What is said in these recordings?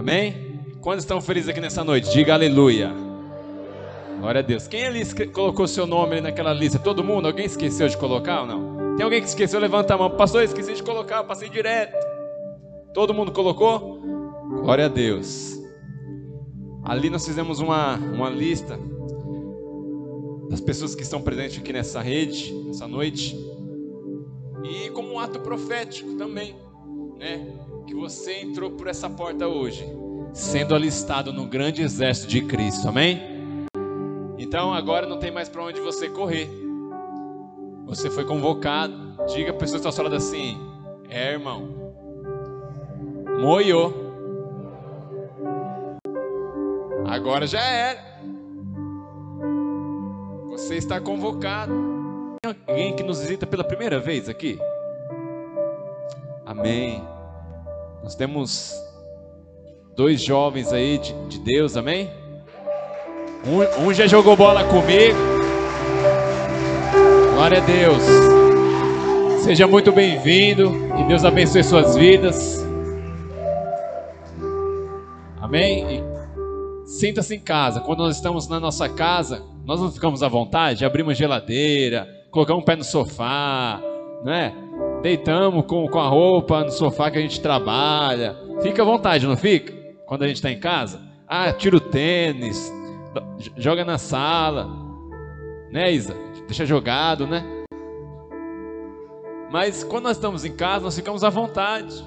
Amém? Quantos estão felizes aqui nessa noite? Diga aleluia. Glória a Deus. Quem ali colocou seu nome ali naquela lista? Todo mundo? Alguém esqueceu de colocar ou não? Tem alguém que esqueceu? Levanta a mão. Pastor, esqueci de colocar, passei direto. Todo mundo colocou? Glória a Deus. Ali nós fizemos uma, uma lista das pessoas que estão presentes aqui nessa rede, nessa noite. E como um ato profético também, né? Que você entrou por essa porta hoje, sendo alistado no grande exército de Cristo, amém? Então agora não tem mais para onde você correr. Você foi convocado. Diga a pessoa que está falando assim: É, irmão. Moiou. Agora já era. Você está convocado. Tem alguém que nos visita pela primeira vez aqui? Amém. Nós temos dois jovens aí de, de Deus, amém? Um, um já jogou bola comigo. Glória a Deus. Seja muito bem-vindo. Que Deus abençoe suas vidas. Amém? Sinta-se em casa. Quando nós estamos na nossa casa, nós não ficamos à vontade, abrimos geladeira, colocamos o pé no sofá, né? Deitamos com, com a roupa no sofá que a gente trabalha. Fica à vontade, não fica? Quando a gente está em casa. Ah, tira o tênis, joga na sala, né, Isa? Deixa jogado, né? Mas quando nós estamos em casa, nós ficamos à vontade.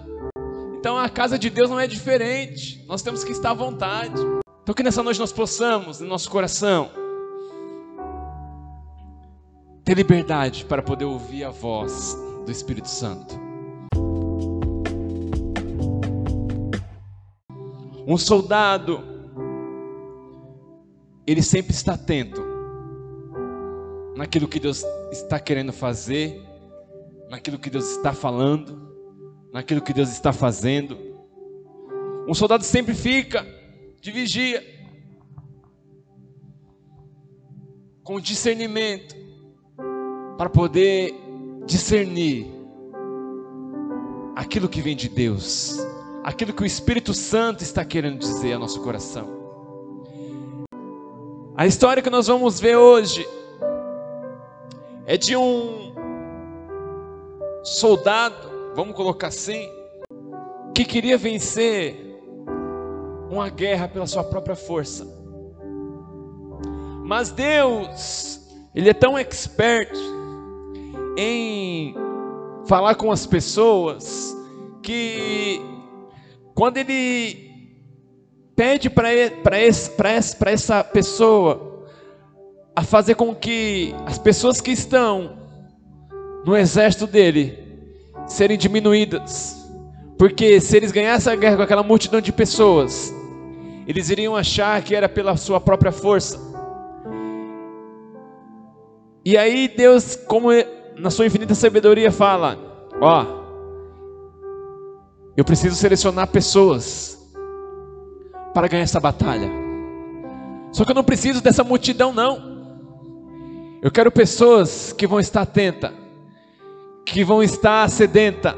Então a casa de Deus não é diferente. Nós temos que estar à vontade. Então que nessa noite nós possamos, no nosso coração, ter liberdade para poder ouvir a voz do Espírito Santo. Um soldado ele sempre está atento naquilo que Deus está querendo fazer, naquilo que Deus está falando, naquilo que Deus está fazendo. Um soldado sempre fica de vigia, com discernimento, para poder discernir aquilo que vem de Deus, aquilo que o Espírito Santo está querendo dizer ao nosso coração. A história que nós vamos ver hoje é de um soldado, vamos colocar assim, que queria vencer uma guerra pela sua própria força. Mas Deus, Ele é tão expert em falar com as pessoas que quando Ele pede para essa pessoa a fazer com que as pessoas que estão no exército dele serem diminuídas. Porque se eles ganhassem a guerra com aquela multidão de pessoas, eles iriam achar que era pela sua própria força. E aí Deus, como na sua infinita sabedoria, fala: Ó, eu preciso selecionar pessoas para ganhar essa batalha. Só que eu não preciso dessa multidão, não. Eu quero pessoas que vão estar atentas, que vão estar sedenta,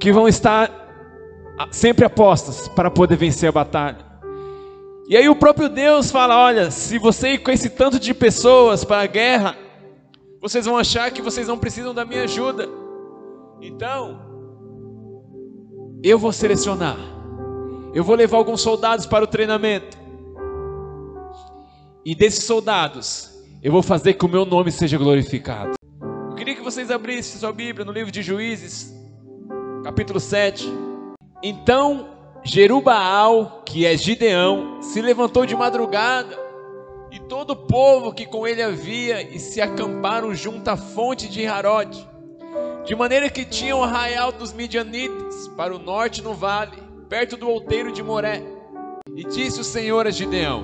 que vão estar sempre apostas para poder vencer a batalha. E aí o próprio Deus fala: olha, se você ir com esse tanto de pessoas para a guerra, vocês vão achar que vocês não precisam da minha ajuda. Então, eu vou selecionar eu vou levar alguns soldados para o treinamento. E desses soldados, eu vou fazer que o meu nome seja glorificado. Eu queria que vocês abrissem sua Bíblia no livro de Juízes, capítulo 7. Então Jerubaal, que é Gideão, se levantou de madrugada, todo o povo que com ele havia, e se acamparam junto à fonte de Harod, de maneira que tinham o arraial dos midianitas para o norte no vale perto do outeiro de Moré. E disse o Senhor a Gideão: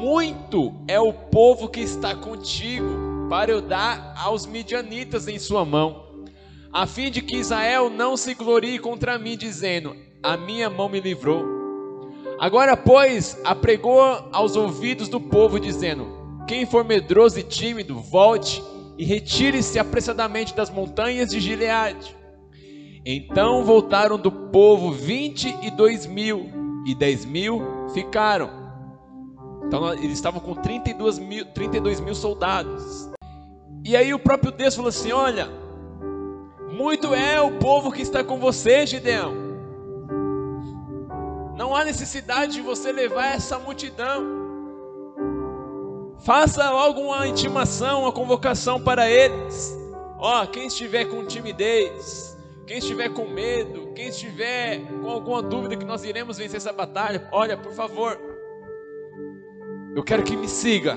Muito é o povo que está contigo, para eu dar aos midianitas em sua mão, a fim de que Israel não se glorie contra mim, dizendo: A minha mão me livrou. Agora, pois, apregou aos ouvidos do povo, dizendo: Quem for medroso e tímido, volte e retire-se apressadamente das montanhas de Gileade. Então voltaram do povo vinte e dois mil, e dez mil ficaram. Então eles estavam com 32 mil, 32 mil soldados. E aí o próprio Deus falou assim: Olha, muito é o povo que está com você, Gideão. Não há necessidade de você levar essa multidão. Faça logo uma intimação, uma convocação para eles. Ó, quem estiver com timidez, quem estiver com medo, quem estiver com alguma dúvida que nós iremos vencer essa batalha, olha, por favor, eu quero que me siga.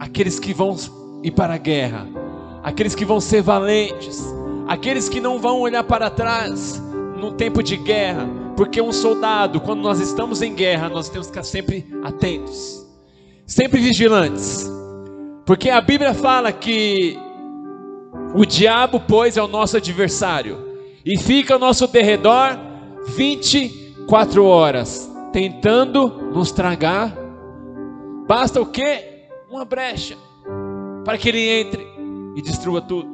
Aqueles que vão ir para a guerra, aqueles que vão ser valentes, aqueles que não vão olhar para trás no tempo de guerra, porque um soldado, quando nós estamos em guerra, nós temos que ficar sempre atentos, sempre vigilantes, porque a Bíblia fala que o diabo, pois, é o nosso adversário e fica ao nosso derredor 24 horas, tentando nos tragar. Basta o que? Uma brecha para que ele entre e destrua tudo.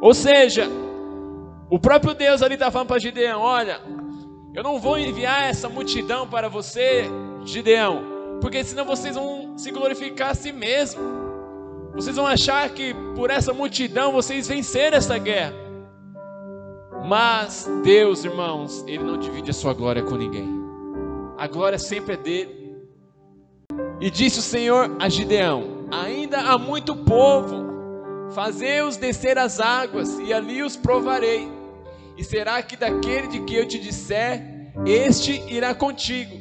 Ou seja, o próprio Deus ali está falando para Gideão: Olha, eu não vou enviar essa multidão para você, Gideão, porque senão vocês vão se glorificar a si mesmo. Vocês vão achar que por essa multidão vocês venceram essa guerra. Mas Deus, irmãos, Ele não divide a sua glória com ninguém. A glória sempre é dele. E disse o Senhor a Gideão: Ainda há muito povo, fazei-os descer as águas, e ali os provarei. E será que daquele de que eu te disser, este irá contigo,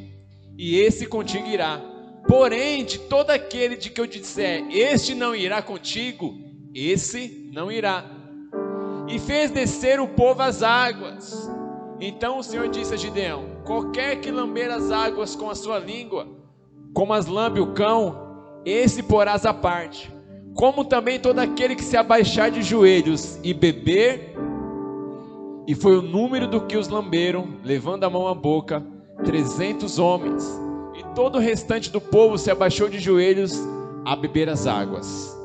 e esse contigo irá. Porém, de todo aquele de que eu te disser, este não irá contigo, esse não irá e fez descer o povo às águas. Então o Senhor disse a Gideão: Qualquer que lamber as águas com a sua língua, como as lambe o cão, esse porás à parte. Como também todo aquele que se abaixar de joelhos e beber, e foi o número do que os lamberam, levando a mão à boca, trezentos homens. E todo o restante do povo se abaixou de joelhos a beber as águas.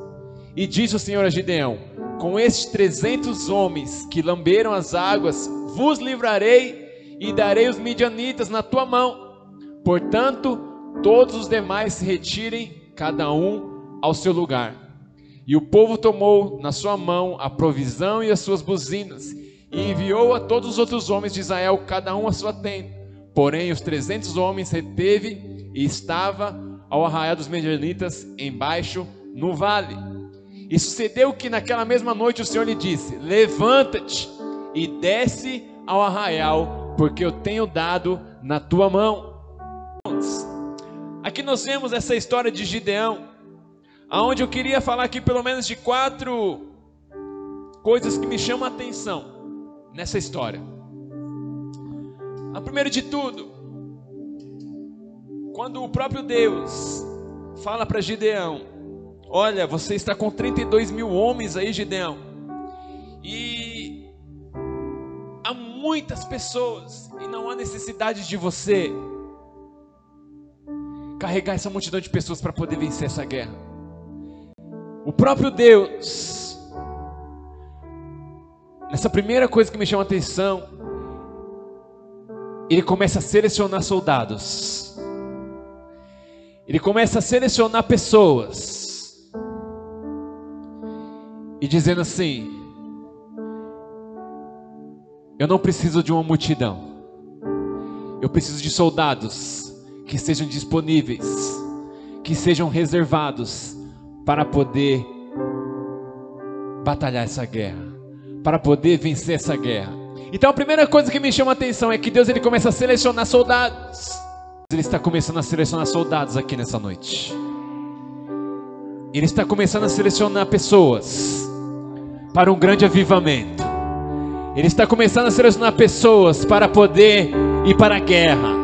E disse o Senhor a Gideão: com estes trezentos homens que lamberam as águas, vos livrarei e darei os midianitas na tua mão. Portanto, todos os demais se retirem, cada um ao seu lugar. E o povo tomou na sua mão a provisão e as suas buzinas, e enviou a todos os outros homens de Israel, cada um a sua tenda. Porém, os trezentos homens reteve e estava ao arraial dos medianitas embaixo no vale. E sucedeu que naquela mesma noite o Senhor lhe disse: Levanta-te e desce ao arraial, porque eu tenho dado na tua mão. Aqui nós vemos essa história de Gideão, aonde eu queria falar aqui pelo menos de quatro coisas que me chamam a atenção nessa história. A primeira de tudo, quando o próprio Deus fala para Gideão Olha, você está com 32 mil homens aí, Gideão. E há muitas pessoas, e não há necessidade de você carregar essa multidão de pessoas para poder vencer essa guerra. O próprio Deus, nessa primeira coisa que me chama a atenção, ele começa a selecionar soldados, ele começa a selecionar pessoas. E dizendo assim: Eu não preciso de uma multidão, eu preciso de soldados que sejam disponíveis, que sejam reservados para poder batalhar essa guerra, para poder vencer essa guerra. Então a primeira coisa que me chama a atenção é que Deus ele começa a selecionar soldados. Ele está começando a selecionar soldados aqui nessa noite. Ele está começando a selecionar pessoas para um grande avivamento. Ele está começando a selecionar pessoas para poder ir para a guerra.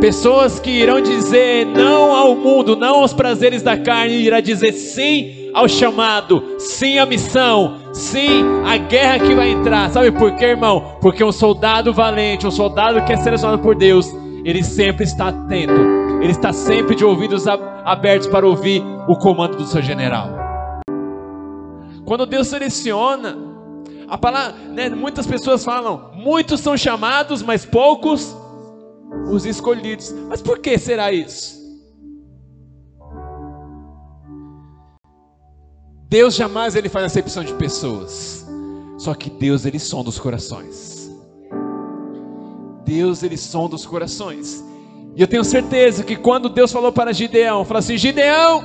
Pessoas que irão dizer não ao mundo, não aos prazeres da carne, irá dizer sim ao chamado, sim à missão, sim à guerra que vai entrar. Sabe por quê, irmão? Porque um soldado valente, um soldado que é selecionado por Deus, ele sempre está atento, ele está sempre de ouvidos abertos para ouvir o comando do seu general. Quando Deus seleciona, A palavra, né, muitas pessoas falam, muitos são chamados, mas poucos os escolhidos. Mas por que será isso? Deus jamais ele faz acepção de pessoas. Só que Deus ele sonda os corações. Deus ele sonda os corações. E eu tenho certeza que quando Deus falou para Gideão, falou assim: Gideão,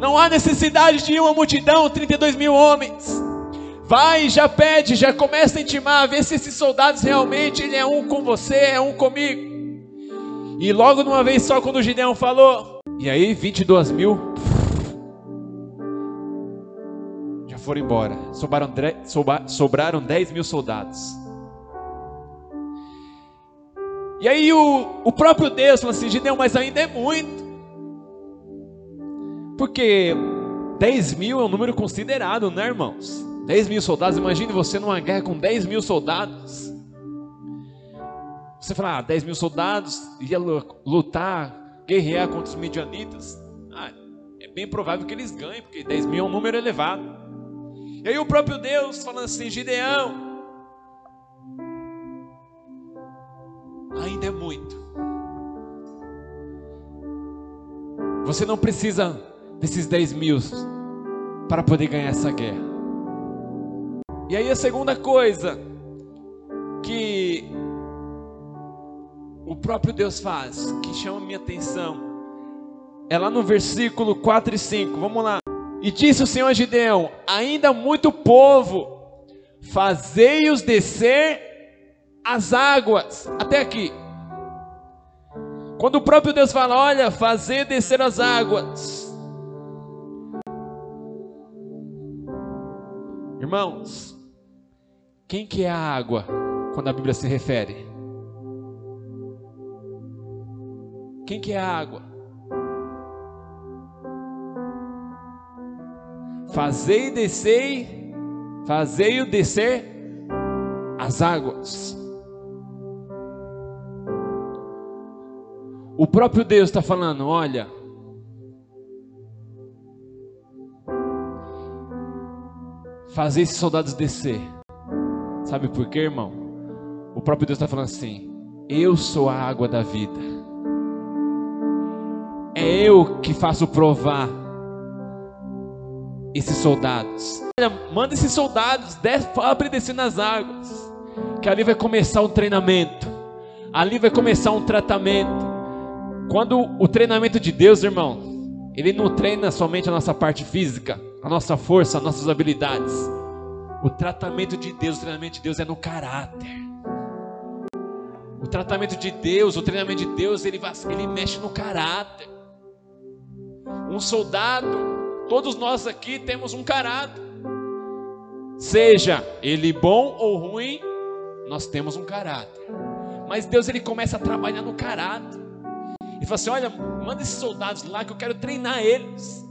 não há necessidade de uma multidão, 32 mil homens. Vai, já pede, já começa a intimar, vê se esses soldados realmente ele é um com você, é um comigo. E logo de uma vez só, quando Gideão falou, e aí 22 mil foram embora. Sobraram, sobraram 10 mil soldados. E aí o, o próprio Deus falou assim, Gideão, mas ainda é muito. Porque 10 mil é um número considerado, né irmãos? 10 mil soldados, imagine você numa guerra com 10 mil soldados. Você fala, ah, 10 mil soldados, ia lutar, guerrear contra os midianitas. Ah, é bem provável que eles ganhem, porque 10 mil é um número elevado. E aí o próprio Deus falando assim, Gideão, ainda é muito. Você não precisa desses 10 mil para poder ganhar essa guerra. E aí a segunda coisa que o próprio Deus faz, que chama minha atenção, é lá no versículo 4 e 5. Vamos lá. E disse o Senhor a Gideão: Ainda muito povo, fazei-os descer as águas. Até aqui. Quando o próprio Deus fala, olha, fazer descer as águas. Irmãos, quem que é a água quando a Bíblia se refere? Quem que é a água? Fazei descer, fazei-o descer as águas. O próprio Deus está falando: olha, fazer esses soldados descer. Sabe por quê, irmão? O próprio Deus está falando assim: eu sou a água da vida. É eu que faço provar esses soldados. Manda esses soldados, fala para descer nas águas. Que ali vai começar um treinamento. Ali vai começar um tratamento. Quando o treinamento de Deus, irmão, ele não treina somente a nossa parte física, a nossa força, as nossas habilidades. O tratamento de Deus, o treinamento de Deus é no caráter. O tratamento de Deus, o treinamento de Deus, ele, ele mexe no caráter. Um soldado, todos nós aqui temos um caráter. Seja ele bom ou ruim, nós temos um caráter. Mas Deus ele começa a trabalhar no caráter. E fala assim: olha, manda esses soldados lá que eu quero treinar eles.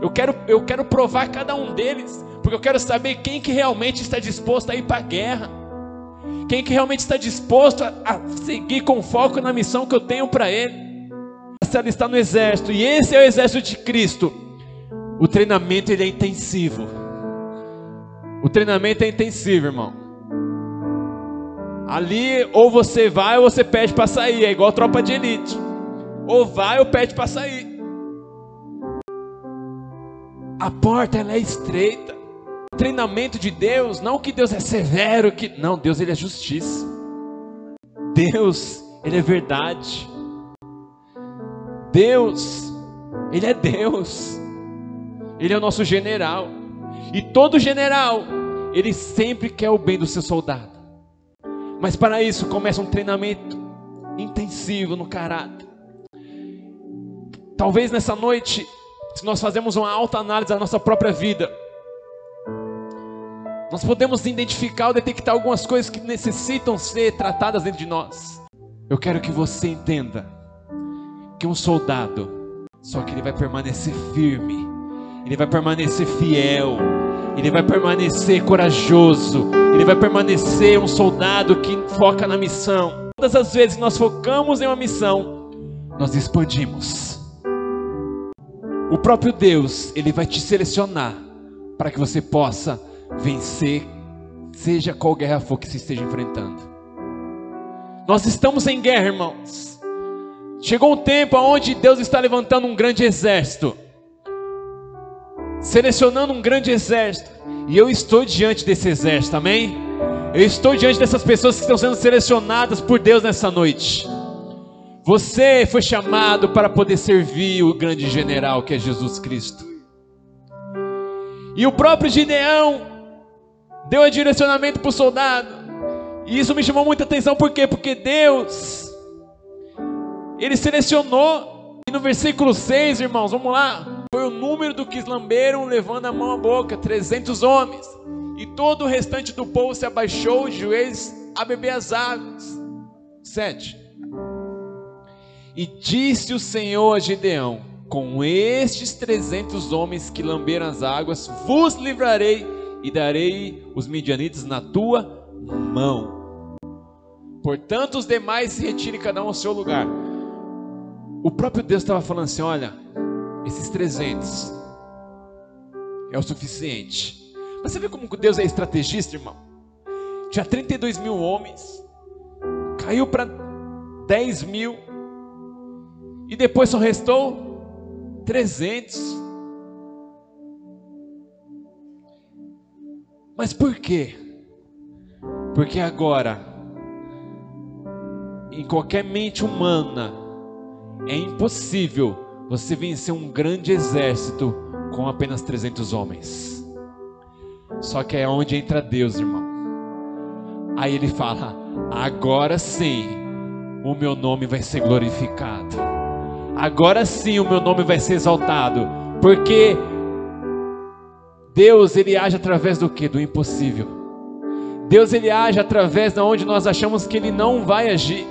Eu quero, eu quero provar cada um deles, porque eu quero saber quem que realmente está disposto a ir para a guerra. Quem que realmente está disposto a, a seguir com foco na missão que eu tenho para ele. Se ela está no exército, e esse é o exército de Cristo. O treinamento ele é intensivo. O treinamento é intensivo, irmão. Ali ou você vai ou você pede para sair, é igual tropa de elite. Ou vai ou pede para sair. A porta ela é estreita. O treinamento de Deus, não que Deus é severo, que não, Deus ele é justiça. Deus, ele é verdade. Deus, ele é Deus. Ele é o nosso general. E todo general, ele sempre quer o bem do seu soldado. Mas para isso começa um treinamento intensivo no caráter. Talvez nessa noite, se nós fazemos uma alta análise da nossa própria vida, nós podemos identificar ou detectar algumas coisas que necessitam ser tratadas dentro de nós. Eu quero que você entenda que um soldado, só que ele vai permanecer firme, ele vai permanecer fiel, ele vai permanecer corajoso, ele vai permanecer um soldado que foca na missão. Todas as vezes que nós focamos em uma missão, nós expandimos. O próprio Deus, ele vai te selecionar para que você possa vencer seja qual guerra for que se esteja enfrentando. Nós estamos em guerra, irmãos. Chegou um tempo onde Deus está levantando um grande exército, selecionando um grande exército, e eu estou diante desse exército, amém? Eu estou diante dessas pessoas que estão sendo selecionadas por Deus nessa noite. Você foi chamado para poder servir o grande general que é Jesus Cristo. E o próprio Gideão deu o direcionamento para o soldado. E isso me chamou muita atenção, por quê? Porque Deus, Ele selecionou, e no versículo 6, irmãos, vamos lá, foi o número do que lamberam, levando a mão à boca, 300 homens, e todo o restante do povo se abaixou de joelhos a beber as águas. 7. E disse o Senhor a Gideão: Com estes trezentos homens que lamberam as águas, vos livrarei e darei os midianitas na tua mão. Portanto, os demais se retirem cada um ao seu lugar. O próprio Deus estava falando assim: olha, esses 300 é o suficiente. Mas você vê como Deus é estrategista, irmão? Tinha 32 mil homens, caiu para 10 mil, e depois só restou 300. Mas por quê? Porque agora, em qualquer mente humana, é impossível você vencer um grande exército com apenas 300 homens. Só que é onde entra Deus, irmão. Aí ele fala: agora sim, o meu nome vai ser glorificado. Agora sim, o meu nome vai ser exaltado. Porque Deus, ele age através do que? Do impossível. Deus ele age através de onde nós achamos que ele não vai agir.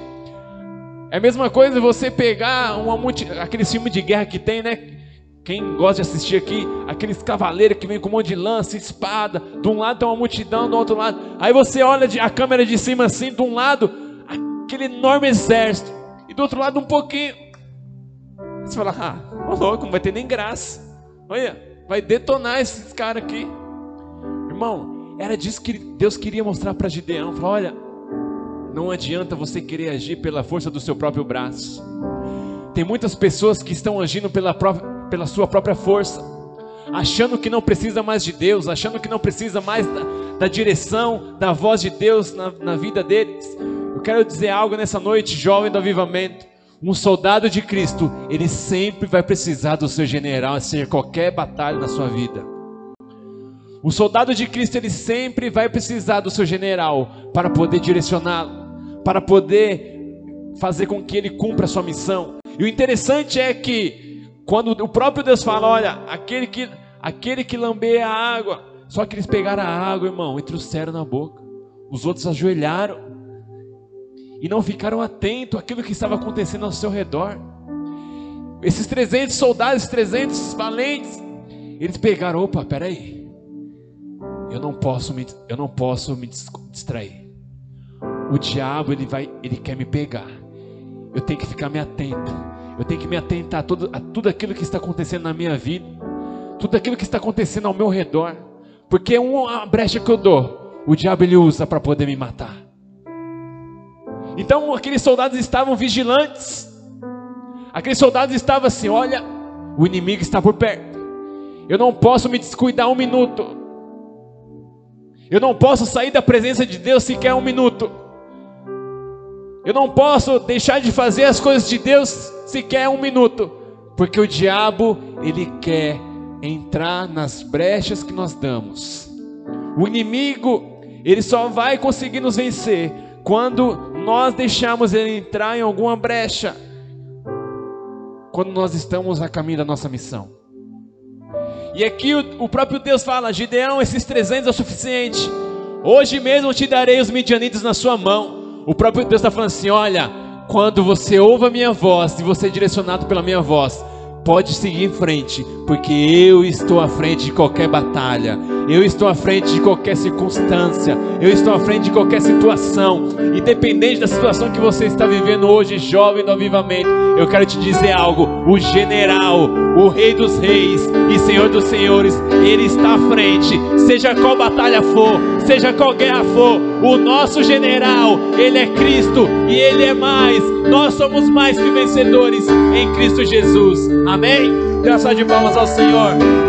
É a mesma coisa você pegar uma multi... aquele filme de guerra que tem, né? Quem gosta de assistir aqui, aqueles cavaleiros que vem com um monte de lança, espada, de um lado tem uma multidão, do outro lado. Aí você olha a câmera de cima assim, de um lado, aquele enorme exército, e do outro lado um pouquinho. Você fala, ah, louco, não vai ter nem graça. Olha, vai detonar esses caras aqui. Irmão, era disso que Deus queria mostrar para Gideão. Falou, olha, não adianta você querer agir pela força do seu próprio braço. Tem muitas pessoas que estão agindo pela, pela sua própria força, achando que não precisa mais de Deus, achando que não precisa mais da, da direção, da voz de Deus na, na vida deles. Eu quero dizer algo nessa noite, jovem do avivamento. Um soldado de Cristo, ele sempre vai precisar do seu general, seja qualquer batalha na sua vida. O soldado de Cristo ele sempre vai precisar do seu general para poder direcioná-lo, para poder fazer com que ele cumpra a sua missão. E o interessante é que quando o próprio Deus fala, olha, aquele que aquele que lambeia a água, só que eles pegaram a água, irmão, e trouxeram na boca. Os outros ajoelharam e não ficaram atentos àquilo que estava acontecendo ao seu redor. Esses 300 soldados, 300 valentes, eles pegaram, opa, peraí, eu não posso me, eu não posso me distrair. O diabo ele vai, ele quer me pegar. Eu tenho que ficar me atento. Eu tenho que me atentar a tudo, a tudo aquilo que está acontecendo na minha vida, tudo aquilo que está acontecendo ao meu redor, porque uma brecha que eu dou, o diabo ele usa para poder me matar. Então aqueles soldados estavam vigilantes. Aqueles soldados estavam assim: olha, o inimigo está por perto. Eu não posso me descuidar um minuto. Eu não posso sair da presença de Deus sequer um minuto. Eu não posso deixar de fazer as coisas de Deus sequer um minuto, porque o diabo ele quer entrar nas brechas que nós damos. O inimigo ele só vai conseguir nos vencer quando nós deixamos ele entrar em alguma brecha, quando nós estamos a caminho da nossa missão. E aqui o, o próprio Deus fala: Gideão, esses 300 é o suficiente. Hoje mesmo te darei os midianitas na sua mão. O próprio Deus está falando assim: olha, quando você ouve a minha voz e você é direcionado pela minha voz, pode seguir em frente, porque eu estou à frente de qualquer batalha, eu estou à frente de qualquer circunstância, eu estou à frente de qualquer situação, independente da situação que você está vivendo hoje, jovem do avivamento, eu quero te dizer algo: o general, o rei dos reis e senhor dos senhores, ele está à frente, seja qual batalha for, seja qual guerra for, o nosso general, ele é Cristo e ele é mais. Nós somos mais que vencedores em Cristo Jesus. Amém? Graças de palmas ao Senhor.